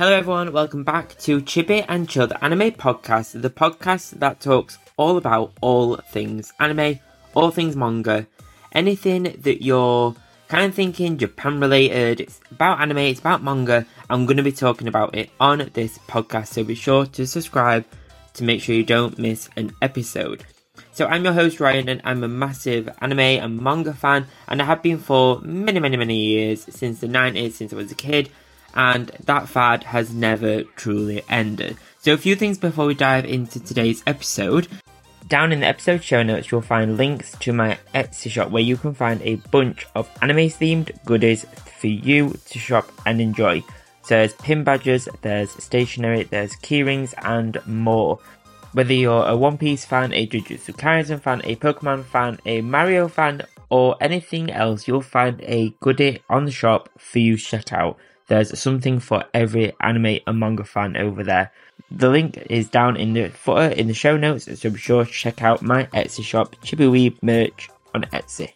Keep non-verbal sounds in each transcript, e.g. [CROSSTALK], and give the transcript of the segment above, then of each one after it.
Hello, everyone. Welcome back to Chibi and Chilled Anime Podcast, the podcast that talks all about all things anime, all things manga, anything that you're kind of thinking Japan related. It's about anime, it's about manga. I'm going to be talking about it on this podcast, so be sure to subscribe to make sure you don't miss an episode. So I'm your host Ryan and I'm a massive anime and manga fan and I have been for many many many years since the 90s since I was a kid and that fad has never truly ended. So a few things before we dive into today's episode. Down in the episode show notes you'll find links to my Etsy shop where you can find a bunch of anime themed goodies for you to shop and enjoy. So there's pin badges, there's stationery, there's keyrings and more. Whether you're a One Piece fan, a Jujutsu Kaisen fan, a Pokemon fan, a Mario fan, or anything else, you'll find a goodie on the shop for you to check out. There's something for every anime and manga fan over there. The link is down in the footer in the show notes, so be sure to check out my Etsy shop, Chibiweeb merch on Etsy.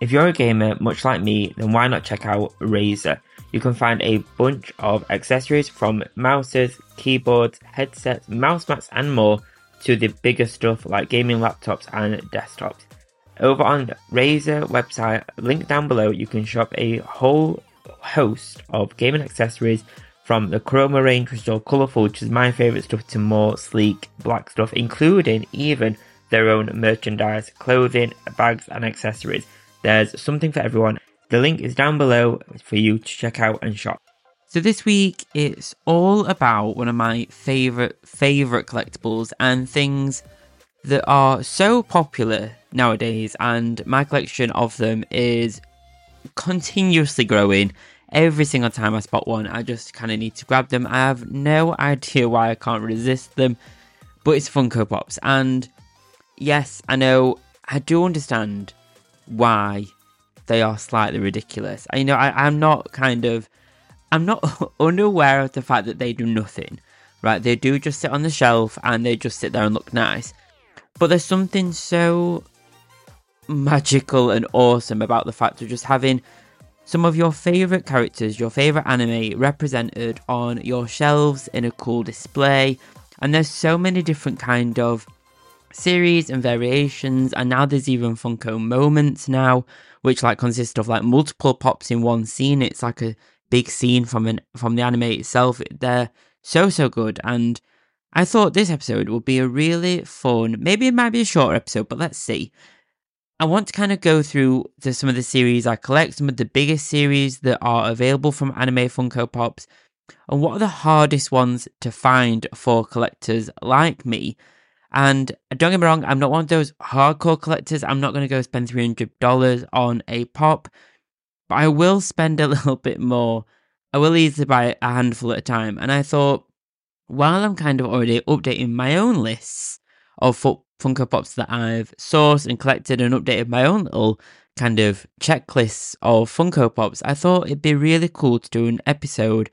If you're a gamer, much like me, then why not check out Razer? You can find a bunch of accessories from mouses, keyboards, headsets, mouse mats, and more to the bigger stuff like gaming laptops and desktops. Over on Razer website, link down below, you can shop a whole host of gaming accessories from the Chroma range, which is all colourful, which is my favourite stuff, to more sleek black stuff, including even their own merchandise, clothing, bags, and accessories. There's something for everyone. The link is down below for you to check out and shop. So this week it's all about one of my favorite favorite collectibles and things that are so popular nowadays and my collection of them is continuously growing. Every single time I spot one, I just kind of need to grab them. I have no idea why I can't resist them, but it's Funko Pops. And yes, I know, I do understand why they are slightly ridiculous. I, you know, I, I'm not kind of, I'm not [LAUGHS] unaware of the fact that they do nothing, right? They do just sit on the shelf and they just sit there and look nice. But there's something so magical and awesome about the fact of just having some of your favorite characters, your favorite anime represented on your shelves in a cool display. And there's so many different kind of series and variations and now there's even Funko moments now which like consist of like multiple pops in one scene. It's like a big scene from an from the anime itself. They're so so good, and I thought this episode would be a really fun. Maybe it might be a shorter episode, but let's see. I want to kind of go through some of the series I collect, some of the biggest series that are available from Anime Funko Pops, and what are the hardest ones to find for collectors like me. And uh, don't get me wrong, I'm not one of those hardcore collectors. I'm not going to go spend $300 on a pop, but I will spend a [LAUGHS] little bit more. I will easily buy a handful at a time. And I thought, while I'm kind of already updating my own lists of Funko Pops that I've sourced and collected and updated my own little kind of checklists of Funko Pops, I thought it'd be really cool to do an episode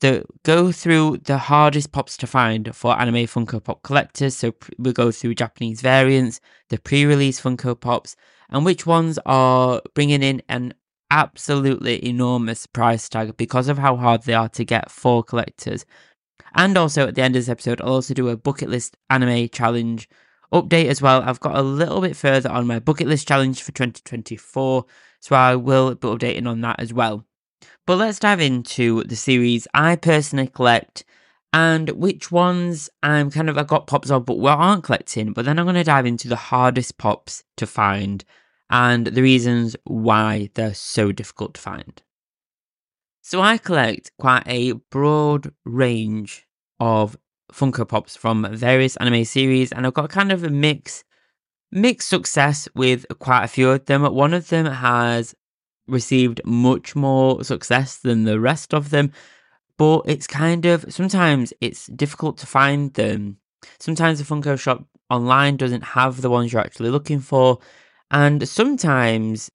that go through the hardest pops to find for anime Funko Pop collectors. So we'll go through Japanese variants, the pre-release Funko Pops, and which ones are bringing in an absolutely enormous price tag because of how hard they are to get for collectors. And also at the end of this episode, I'll also do a bucket list anime challenge update as well. I've got a little bit further on my bucket list challenge for 2024, so I will be updating on that as well. But let's dive into the series I personally collect and which ones I'm kind of I got pops of but aren't collecting. But then I'm going to dive into the hardest pops to find and the reasons why they're so difficult to find. So I collect quite a broad range of Funko Pops from various anime series, and I've got kind of a mix, mixed success with quite a few of them. One of them has received much more success than the rest of them. But it's kind of sometimes it's difficult to find them. Sometimes the Funko shop online doesn't have the ones you're actually looking for. And sometimes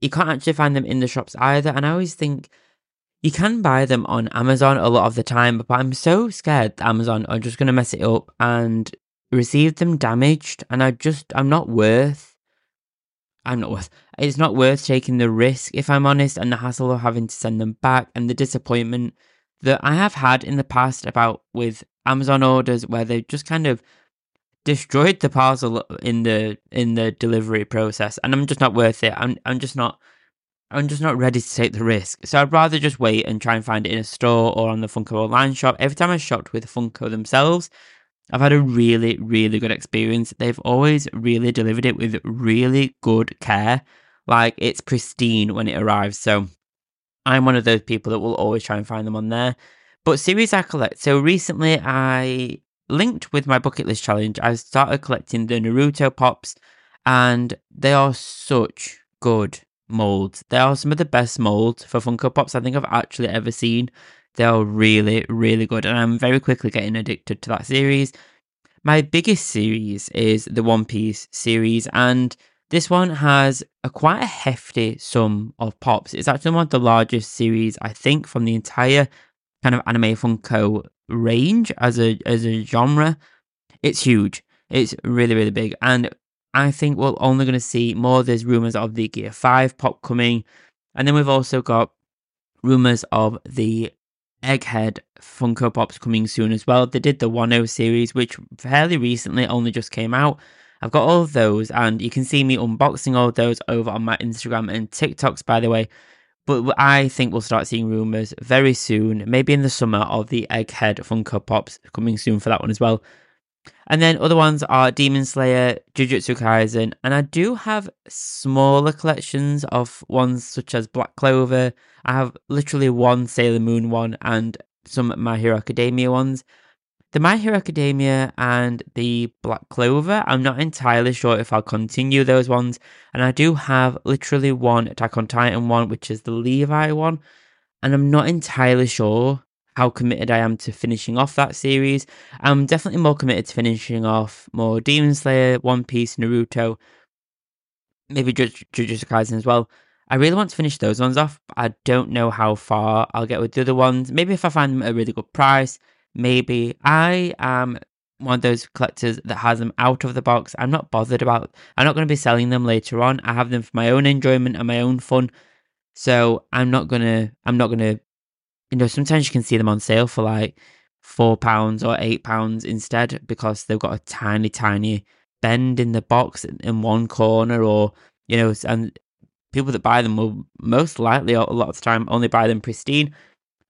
you can't actually find them in the shops either. And I always think you can buy them on Amazon a lot of the time, but I'm so scared that Amazon are just going to mess it up and receive them damaged. And I just, I'm not worth I'm not worth. It's not worth taking the risk, if I'm honest, and the hassle of having to send them back and the disappointment. that I have had in the past about with Amazon orders where they just kind of destroyed the parcel in the in the delivery process and I'm just not worth it. I'm I'm just not I'm just not ready to take the risk. So I'd rather just wait and try and find it in a store or on the Funko online shop. Every time I shopped with Funko themselves, I've had a really, really good experience. They've always really delivered it with really good care. Like it's pristine when it arrives. So I'm one of those people that will always try and find them on there. But series I collect. So recently I linked with my bucket list challenge. I started collecting the Naruto pops and they are such good molds. They are some of the best molds for Funko Pops I think I've actually ever seen. They are really, really good, and I'm very quickly getting addicted to that series. My biggest series is the One Piece series, and this one has a quite a hefty sum of pops. It's actually one of the largest series, I think, from the entire kind of anime Funko range as a as a genre. It's huge. It's really, really big, and I think we're only going to see more. There's rumors of the Gear 5 pop coming. And then we've also got rumors of the Egghead Funko Pops coming soon as well. They did the 10 series, which fairly recently only just came out. I've got all of those, and you can see me unboxing all those over on my Instagram and TikToks, by the way. But I think we'll start seeing rumors very soon, maybe in the summer, of the Egghead Funko Pops coming soon for that one as well. And then other ones are Demon Slayer, Jujutsu Kaisen, and I do have smaller collections of ones such as Black Clover. I have literally one Sailor Moon one and some My Hero Academia ones. The My Hero Academia and the Black Clover, I'm not entirely sure if I'll continue those ones. And I do have literally one Attack on Titan one, which is the Levi one. And I'm not entirely sure how committed I am to finishing off that series. I'm definitely more committed to finishing off more Demon Slayer, One Piece, Naruto, maybe Jujutsu Kaisen as well. I really want to finish those ones off. I don't know how far I'll get with the other ones. Maybe if I find them at a really good price, maybe. I am one of those collectors that has them out of the box. I'm not bothered about. I'm not going to be selling them later on. I have them for my own enjoyment and my own fun. So I'm not gonna. I'm not gonna you know, sometimes you can see them on sale for like four pounds or eight pounds instead because they've got a tiny, tiny bend in the box in one corner, or you know, and people that buy them will most likely a lot of the time only buy them pristine.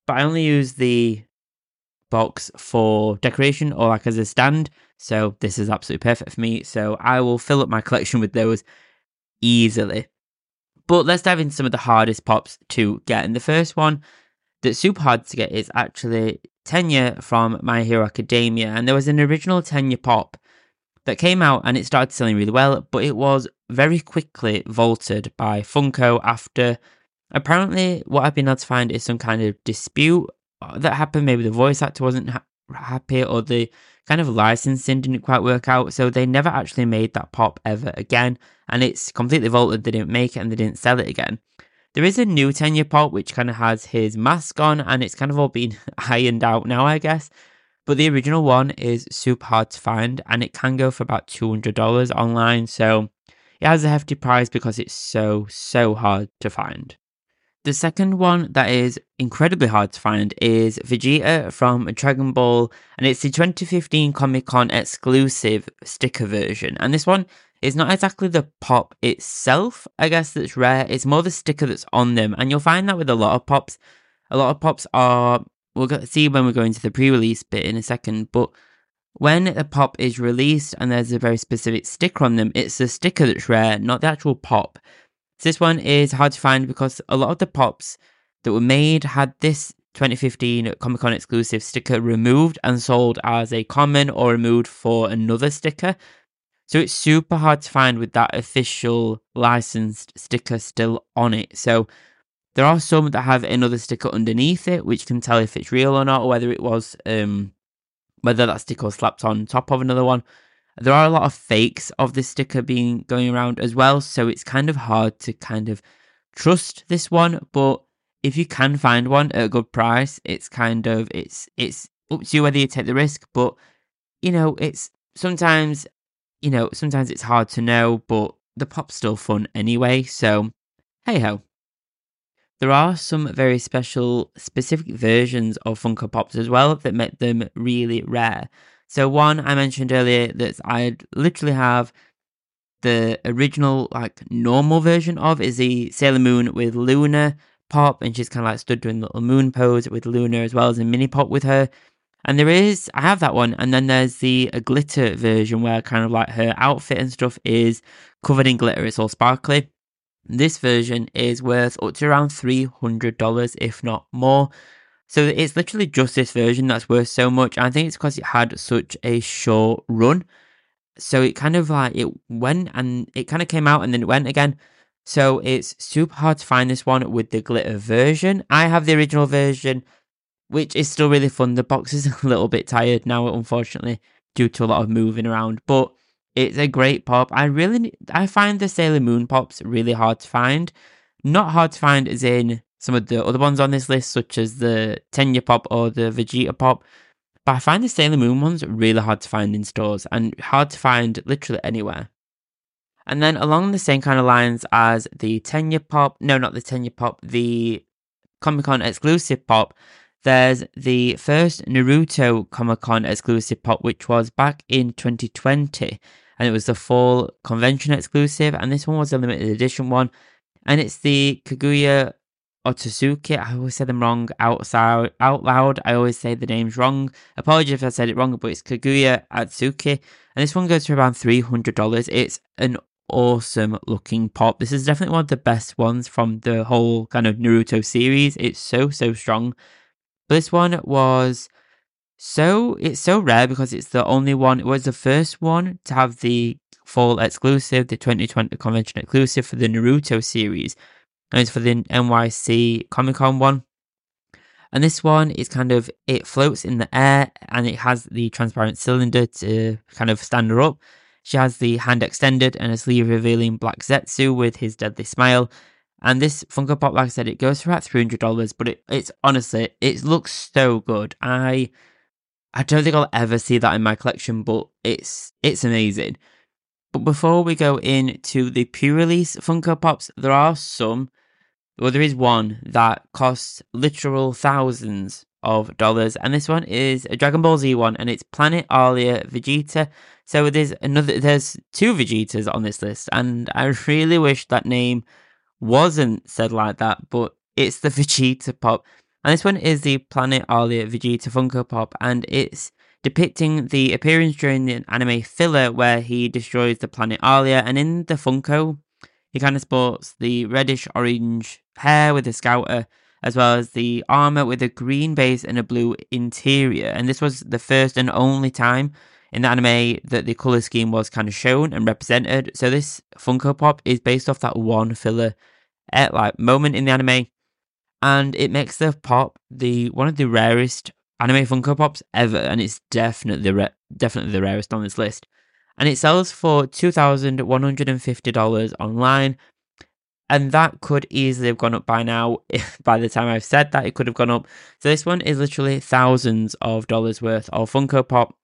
But I only use the box for decoration or like as a stand, so this is absolutely perfect for me. So I will fill up my collection with those easily. But let's dive into some of the hardest pops to get. And the first one that's super hard to get is actually Tenya from My Hero Academia. And there was an original Tenya pop that came out and it started selling really well, but it was very quickly vaulted by Funko after apparently what I've been able to find is some kind of dispute uh, that happened. Maybe the voice actor wasn't ha- happy or the kind of licensing didn't quite work out. So they never actually made that pop ever again. And it's completely vaulted. They didn't make it and they didn't sell it again. There is a new Tenya pop which kind of has his mask on, and it's kind of all been [LAUGHS] ironed out now, I guess. But the original one is super hard to find, and it can go for about $200 online. So it has a hefty price because it's so, so hard to find. The second one that is incredibly hard to find is Vegeta from Dragon Ball, and it's the 2015 Comic Con exclusive sticker version. And this one it's not exactly the pop itself, I guess, that's rare. It's more the sticker that's on them. And you'll find that with a lot of pops. A lot of pops are, we'll see when we go into the pre release bit in a second, but when a pop is released and there's a very specific sticker on them, it's the sticker that's rare, not the actual pop. So this one is hard to find because a lot of the pops that were made had this 2015 Comic Con exclusive sticker removed and sold as a common or removed for another sticker. So it's super hard to find with that official licensed sticker still on it. So there are some that have another sticker underneath it, which can tell if it's real or not, or whether it was um whether that sticker was slapped on top of another one. There are a lot of fakes of this sticker being going around as well, so it's kind of hard to kind of trust this one. But if you can find one at a good price, it's kind of it's it's up to you whether you take the risk. But you know, it's sometimes you know, sometimes it's hard to know, but the pop's still fun anyway, so hey ho. there are some very special, specific versions of Funko Pops as well that make them really rare. So, one I mentioned earlier that I literally have the original, like normal version of is the Sailor Moon with Luna Pop, and she's kind of like stood doing little moon pose with Luna as well as a mini pop with her. And there is, I have that one, and then there's the glitter version where kind of like her outfit and stuff is covered in glitter. It's all sparkly. This version is worth up to around $300, if not more. So it's literally just this version that's worth so much. I think it's because it had such a short run. So it kind of like it went and it kind of came out and then it went again. So it's super hard to find this one with the glitter version. I have the original version, which is still really fun. The box is [LAUGHS] a little bit tired now, unfortunately, due to a lot of moving around. But it's a great pop. I really, I find the Sailor Moon pops really hard to find. Not hard to find as in some of the other ones on this list, such as the Tenya pop or the Vegeta pop. But I find the Sailor Moon ones really hard to find in stores and hard to find literally anywhere. And then along the same kind of lines as the Tenya pop, no, not the Tenya pop, the Comic Con exclusive pop, there's the first Naruto Comic Con exclusive pop, which was back in 2020 and it was the fall convention exclusive, and this one was a limited edition one, and it's the Kaguya Otsutsuki. I always say them wrong outside out loud. I always say the names wrong. Apologies if I said it wrong, but it's Kaguya Atsuki, and this one goes for around three hundred dollars. It's an awesome looking pop. This is definitely one of the best ones from the whole kind of Naruto series. It's so so strong. But this one was so it's so rare because it's the only one. It was the first one to have the fall exclusive, the 2020 convention exclusive for the Naruto series, and it's for the NYC Comic Con one. And this one is kind of it floats in the air and it has the transparent cylinder to kind of stand her up. She has the hand extended and a sleeve revealing Black Zetsu with his deadly smile. And this Funko Pop, like I said, it goes for about three hundred dollars, but it, it's honestly it looks so good. I I don't think I'll ever see that in my collection, but it's it's amazing. But before we go into the pre-release Funko Pops, there are some. Well, there is one that costs literal thousands of dollars, and this one is a Dragon Ball Z one, and it's Planet Arlia Vegeta. So there's another, there's two Vegetas on this list, and I [LAUGHS] really wish that name wasn't said like that, but it's the [LAUGHS] Vegeta pop. And this one is the Planet Arlia Vegeta Funko Pop, and it's depicting the appearance during the anime filler where he destroys the planet Arlia. And in the Funko, he kind of sports the reddish orange hair with a scouter, as well as the armor with a green base and a blue interior. And this was the first and only time in the anime that the color scheme was kind of shown and represented. So this Funko Pop is based off that one filler eh, like moment in the anime and it makes the pop the one of the rarest anime Funko Pops ever, and it's definitely re- definitely the rarest on this list. And it sells for two thousand one hundred and fifty dollars online, and that could easily have gone up by now. [LAUGHS] by the time I've said that, it could have gone up. So this one is literally thousands of dollars worth of Funko Pop.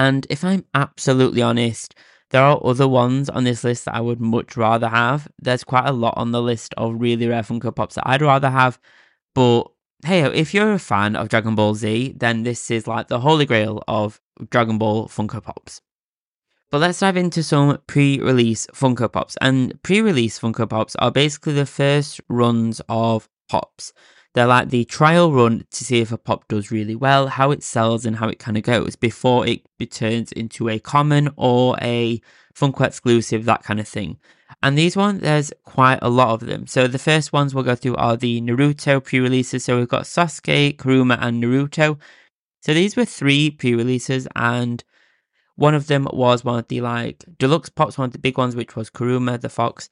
And if I'm absolutely honest, there are other ones on this list that I would much rather have. There's quite a lot on the list of really rare Funko Pops that I'd rather have. But hey, if you're a fan of Dragon Ball Z, then this is like the holy grail of Dragon Ball Funko Pops. But let's dive into some pre release Funko Pops. And pre release Funko Pops are basically the first runs of Pops. They're like the trial run to see if a pop does really well, how it sells, and how it kind of goes before it turns into a common or a Funko exclusive, that kind of thing. And these ones, there's quite a lot of them. So the first ones we'll go through are the Naruto pre-releases. So we've got Sasuke, Kurama, and Naruto. So these were three pre-releases, and one of them was one of the like deluxe pops, one of the big ones, which was Kurama the Fox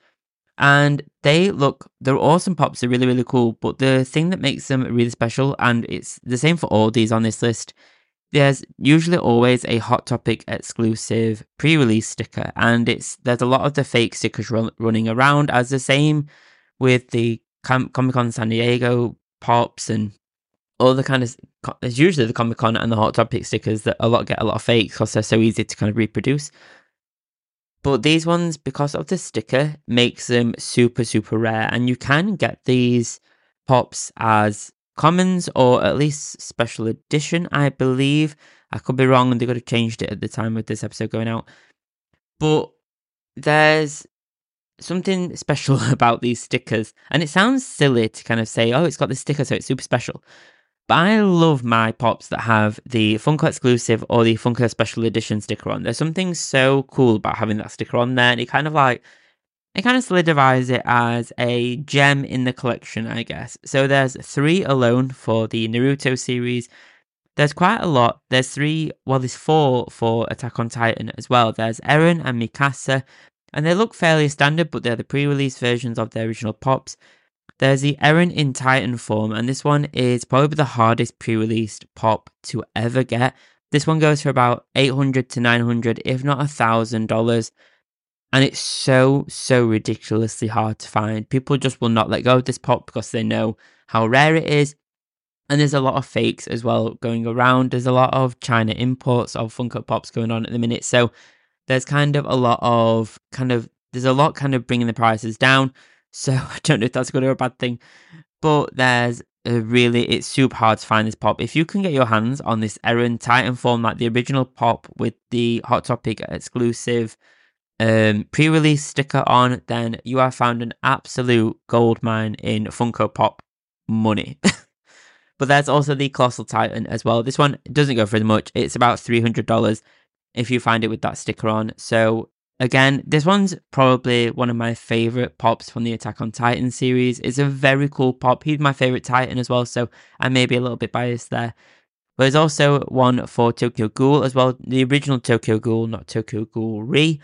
and they look they're awesome pops they're really really cool but the thing that makes them really special and it's the same for all these on this list there's usually always a hot topic exclusive pre-release sticker and it's there's a lot of the fake stickers run, running around as the same with the Com- comic-con san diego pops and all the kind of it's usually the comic-con and the hot topic stickers that a lot get a lot of fakes because they're so easy to kind of reproduce but these ones, because of the sticker, makes them super, super rare. And you can get these pops as commons or at least special edition, I believe. I could be wrong and they could have changed it at the time of this episode going out. But there's something special [LAUGHS] about these stickers. And it sounds silly to kind of say, oh, it's got this sticker, so it's super special. But I love my pops that have the Funko exclusive or the Funko special edition sticker on. There's something so cool about having that sticker on there, and it kind of like it kind of solidifies it as a gem in the collection, I guess. So there's three alone for the Naruto series. There's quite a lot. There's three, well, there's four for Attack on Titan as well. There's Eren and Mikasa, and they look fairly standard, but they're the pre release versions of the original pops. There's the Eren in Titan form, and this one is probably the hardest pre released pop to ever get. This one goes for about 800 to 900, if not a thousand dollars. And it's so, so ridiculously hard to find. People just will not let go of this pop because they know how rare it is. And there's a lot of fakes as well going around. There's a lot of China imports of Funko Pops going on at the minute. So there's kind of a lot of kind of there's a lot kind of bringing the prices down. So [LAUGHS] I don't know if that's good or a bad thing, but there's a really it's super hard to find this pop. If you can get your hands on this Eren Titan form, like the original pop with the Hot Topic exclusive um, pre-release sticker on, then you have found an absolute gold mine in Funko Pop money. [LAUGHS] but there's also the Colossal Titan as well. This one doesn't go for as much. It's about three hundred dollars if you find it with that sticker on. So again, this one's probably one of my favorite pops from the Attack on Titan series. It's a very cool pop. He's my favorite Titan as well, so I may be a little bit biased there. But there's also one for Tokyo Ghoul as well, the original Tokyo Ghoul, not Tokyo Ghoul Re,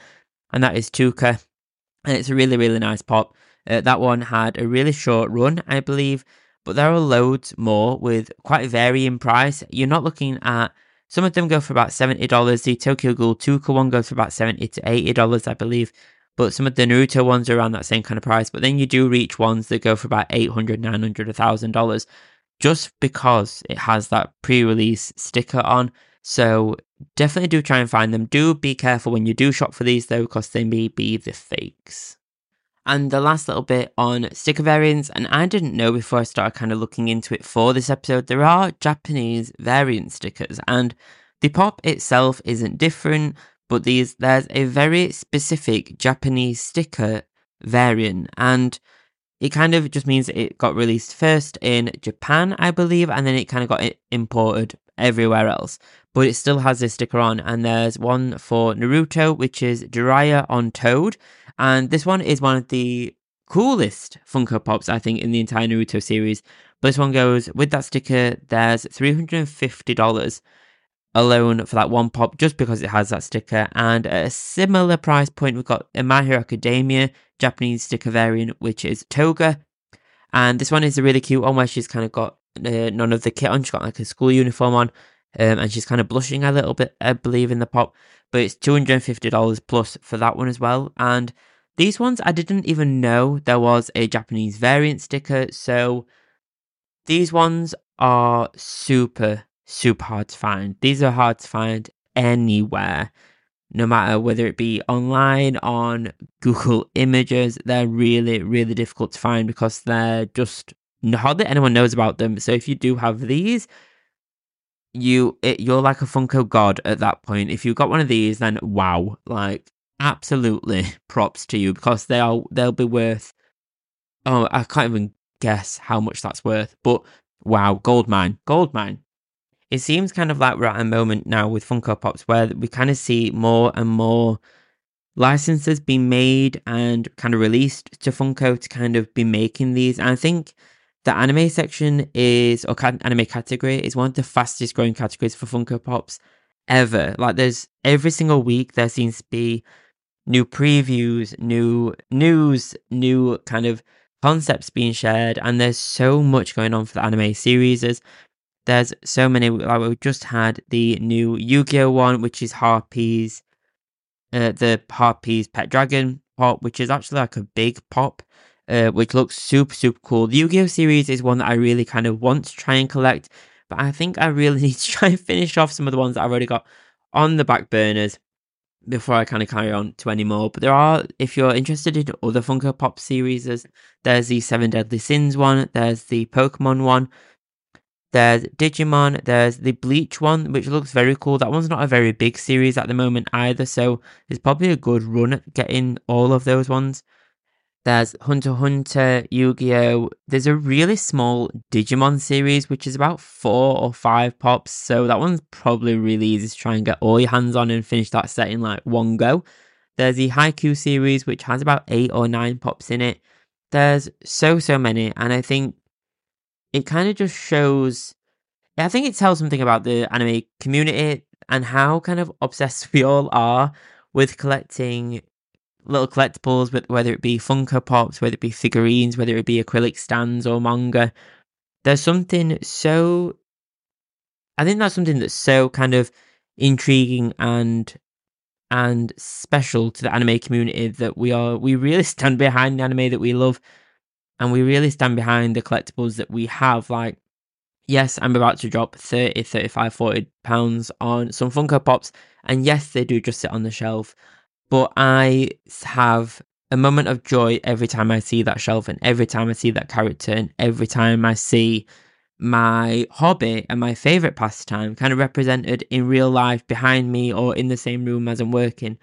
and that is Touka. And it's a really, really nice pop. Uh, that one had a really short run, I believe, but there are loads more with quite a varying price. You're not looking at some of them go for about $70. The Tokyo Ghoul Touka one goes for about 70 to $80, I believe. But some of the Naruto ones are around that same kind of price. But then you do reach ones that go for about $800, $900, $1,000 just because it has that pre release sticker on. So definitely do try and find them. Do be careful when you do shop for these though, because they may be the fakes. And the last little bit on sticker variants, and I didn't know before I started kind of looking into it for this episode, there are Japanese variant stickers, and the pop itself isn't different, but these there's a very specific Japanese sticker variant, and it kind of just means it got released first in Japan, I believe, and then it kind of got imported everywhere else. But it still has this sticker on, and there's one for Naruto, which is Jiraiya on Toad and this one is one of the coolest Funko Pops, I think, in the entire Naruto series. But this one goes with that sticker, there's $350 alone for that one pop just because it has that sticker. And at a similar price point, we've got a My Hero Academia Japanese sticker variant, which is Toga. And this one is a really cute one where she's kind of got uh, none of the kit on. She's got like a school uniform on. Um, and she's kind of blushing a little bit, I believe, in the pop but it's $250 plus for that one as well. And these ones, I didn't even know there was a Japanese variant sticker. So these ones are super, super hard to find. These are hard to find anywhere, no matter whether it be online, on Google Images. They're really, really difficult to find because they're just hardly anyone knows about them. So if you do have these, you it, you're like a Funko god at that point. If you got one of these, then wow, like absolutely [LAUGHS] props to you because they are they'll be worth. Oh, I can't even guess how much that's worth, but wow, gold mine, gold mine. It seems kind of like we're at a moment now with Funko Pops where we kind of see more and more licenses being made and kind of released to Funko to kind of be making these. And I think the anime section is, or anime category, is one of the fastest growing categories for Funko Pops ever. Like, there's every single week there seems to be new previews, new news, new kind of concepts being shared, and there's so much going on for the anime series. There's, so many. Like, we just had the new Yu Gi Oh one, which is Harpies, uh, the Harpies Pet Dragon pop, which is actually like a big pop uh, which looks super, super cool. The Yu Gi Oh! series is one that I really kind of want to try and collect, but I think I really [LAUGHS] need to try and finish off some of the ones that I've already got on the back burners before I kind of carry on to any more. But there are, if you're interested in other Funko Pop series, there's the Seven Deadly Sins one, there's the Pokemon one, there's Digimon, there's the Bleach one, which looks very cool. That one's not a very big series at the moment either, so it's probably a good run at getting all of those ones. There's Hunter Hunter, Yu-Gi-Oh! There's a really small Digimon series, which is about four or five pops. So that one's probably really easy to try and get all your hands on and finish that set in like one go. There's the Haikyu series, which has about eight or nine pops in it. There's so, so many. And I think it kind of just shows, I think it tells something about the anime community and how kind of obsessed [LAUGHS] we all are with collecting little collectibles, whether it be Funko Pops, whether it be figurines, whether it be acrylic stands or manga. There's something so. I think that's something that's so kind of intriguing and and special to the anime community that we are we really [LAUGHS] stand behind the anime that we love and we really stand behind the collectibles that we have like yes i'm about to drop 30 35 40 pounds on some funko pops and yes they do just sit on the shelf but I have a moment of joy every time I see that shelf and every time I see that character and every time I see my hobby and my favorite pastime kind of represented in real life behind me or in the same room as I'm working.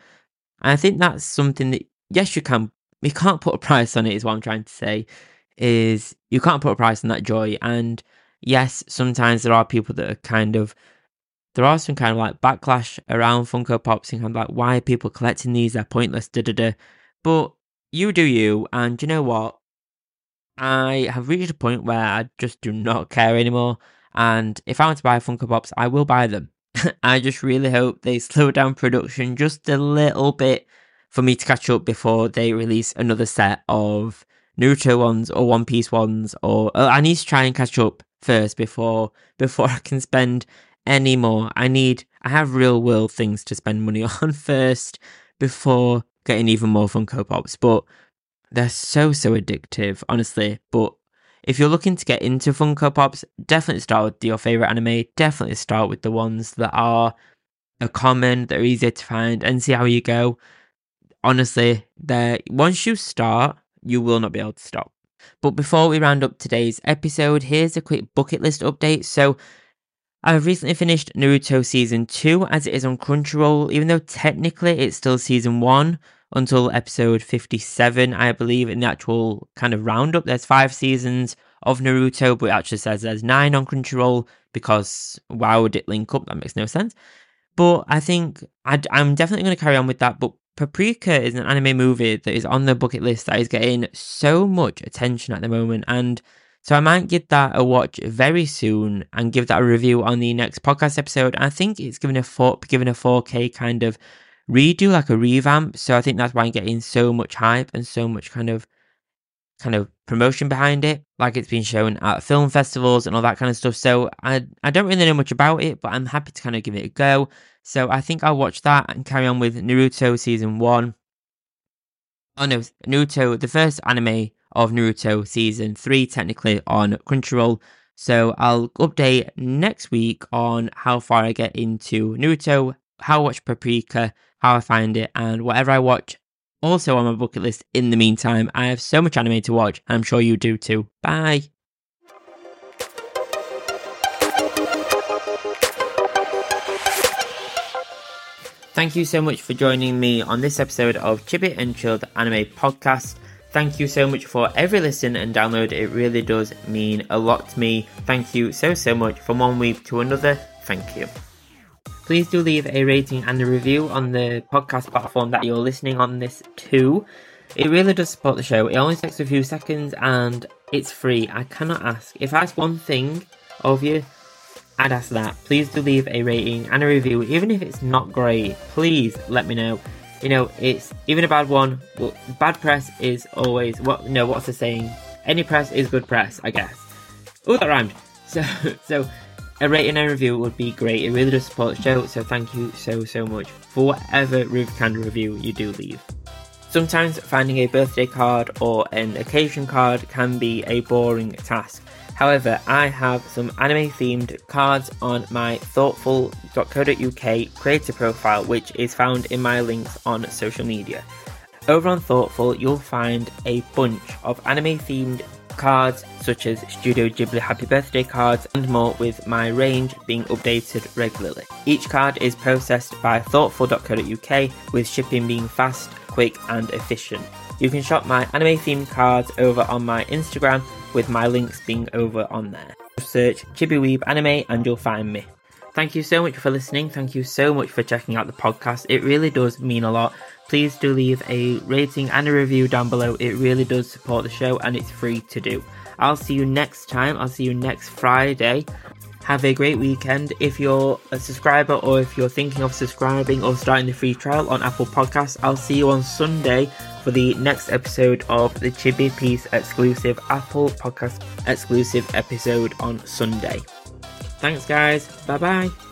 And I think that's something that yes you can you can't put a price on it is what I'm trying to say is you can't put a price on that joy and yes sometimes there are people that are kind of there are some kind of like backlash around Funko Pops and kind of like why are people collecting these? They're pointless, da da da. But you do you, and you know what? I have reached a point where I just do not care anymore. And if I want to buy Funko Pops, I will buy them. [LAUGHS] I just really hope they slow down production just a little bit for me to catch up before they release another set of Naruto ones or One Piece ones. Or uh, I need to try and catch up first before [LAUGHS] before I can spend anymore. I need, I have real world things to spend money [LAUGHS] on first before getting even more Funko Pops. But they're so, so addictive, honestly. But if you're looking to get into Funko Pops, definitely start with your favorite anime. Definitely start with the ones that are, are common, that are easier to find, and see how you go. Honestly, there once you start, you will not be able to stop. But before we round up today's episode, here's a quick bucket list update. So I've recently finished Naruto Season 2 as it is on Crunchyroll, even though technically it's still Season 1 until episode 57, I believe, in the actual kind of roundup. There's five seasons of Naruto, but it actually says there's nine on Crunchyroll because why would it link up? That makes no sense. But I think i am definitely going to carry on with that. But Paprika is an anime movie that is on the bucket list that is getting so much attention at the moment. And so I might give that a watch very soon and give that a review on the next podcast episode. I think it's given a four, given a 4K kind of redo, like a revamp. So I think that's why I'm getting so much hype and so much kind of kind of promotion behind it, like it's been shown at film festivals and all that kind of stuff. So I I don't really know much about it, but I'm happy to kind of give it a go. So I think I'll watch that and carry on with Naruto season one. Oh no, Naruto, the first anime of Naruto season 3, technically on Crunchyroll. So I'll update next week on how far I get into Naruto, how I watch Paprika, how I find it, and whatever I watch also on my bucket list in the meantime. I have so much anime to watch, and I'm sure you do too. Bye! Thank you so much for joining me on this episode of Chibi and Chilled Anime Podcast. Thank you so much for every listen and download. It really does mean a lot to me. Thank you so, so much from one week to another. Thank you. Please do leave a rating and a review on the podcast platform that you're listening on this to. It really does support the show. It only takes a few seconds and it's free. I cannot ask. If I ask one thing of you, I'd ask that. Please do leave a rating and a review, even if it's not great. Please let me know you know, it's even a bad one. Well, bad press is always what. No, what's the saying? Any press is good press, I guess. Oh, that rhymed. [LAUGHS] So, so a rating and review would be great. It really does support the show. So, thank you so so much for whatever roof can review you do leave. Sometimes finding a birthday card or an occasion card can be a boring task. However, I have some anime themed cards on my thortful.co.uk creator profile, which is found in my links on social media. Over on Thortful, you'll find a bunch of anime themed cards such as Studio Ghibli Happy Birthday cards and more with my range being updated regularly. Each card is processed by thortful.co.uk with shipping being fast, quick and efficient. You can shop my anime themed cards over on my Instagram with my links being over on there. Search Chibiweeb Anime and you'll find me. Thank you so much for listening. Thank you so much for checking out the podcast. It really does mean a lot. Please do leave a rating and a review down below. It really does support the show and it's free to do. I'll see you next time. I'll see you next Friday. Have a great weekend. If you're a subscriber or if you're thinking of subscribing or starting the free trial on Apple Podcasts, I'll see you on Sunday for the next episode of the Chibi Piece exclusive Apple Podcast exclusive episode on Sunday. Thanks, guys. Bye bye.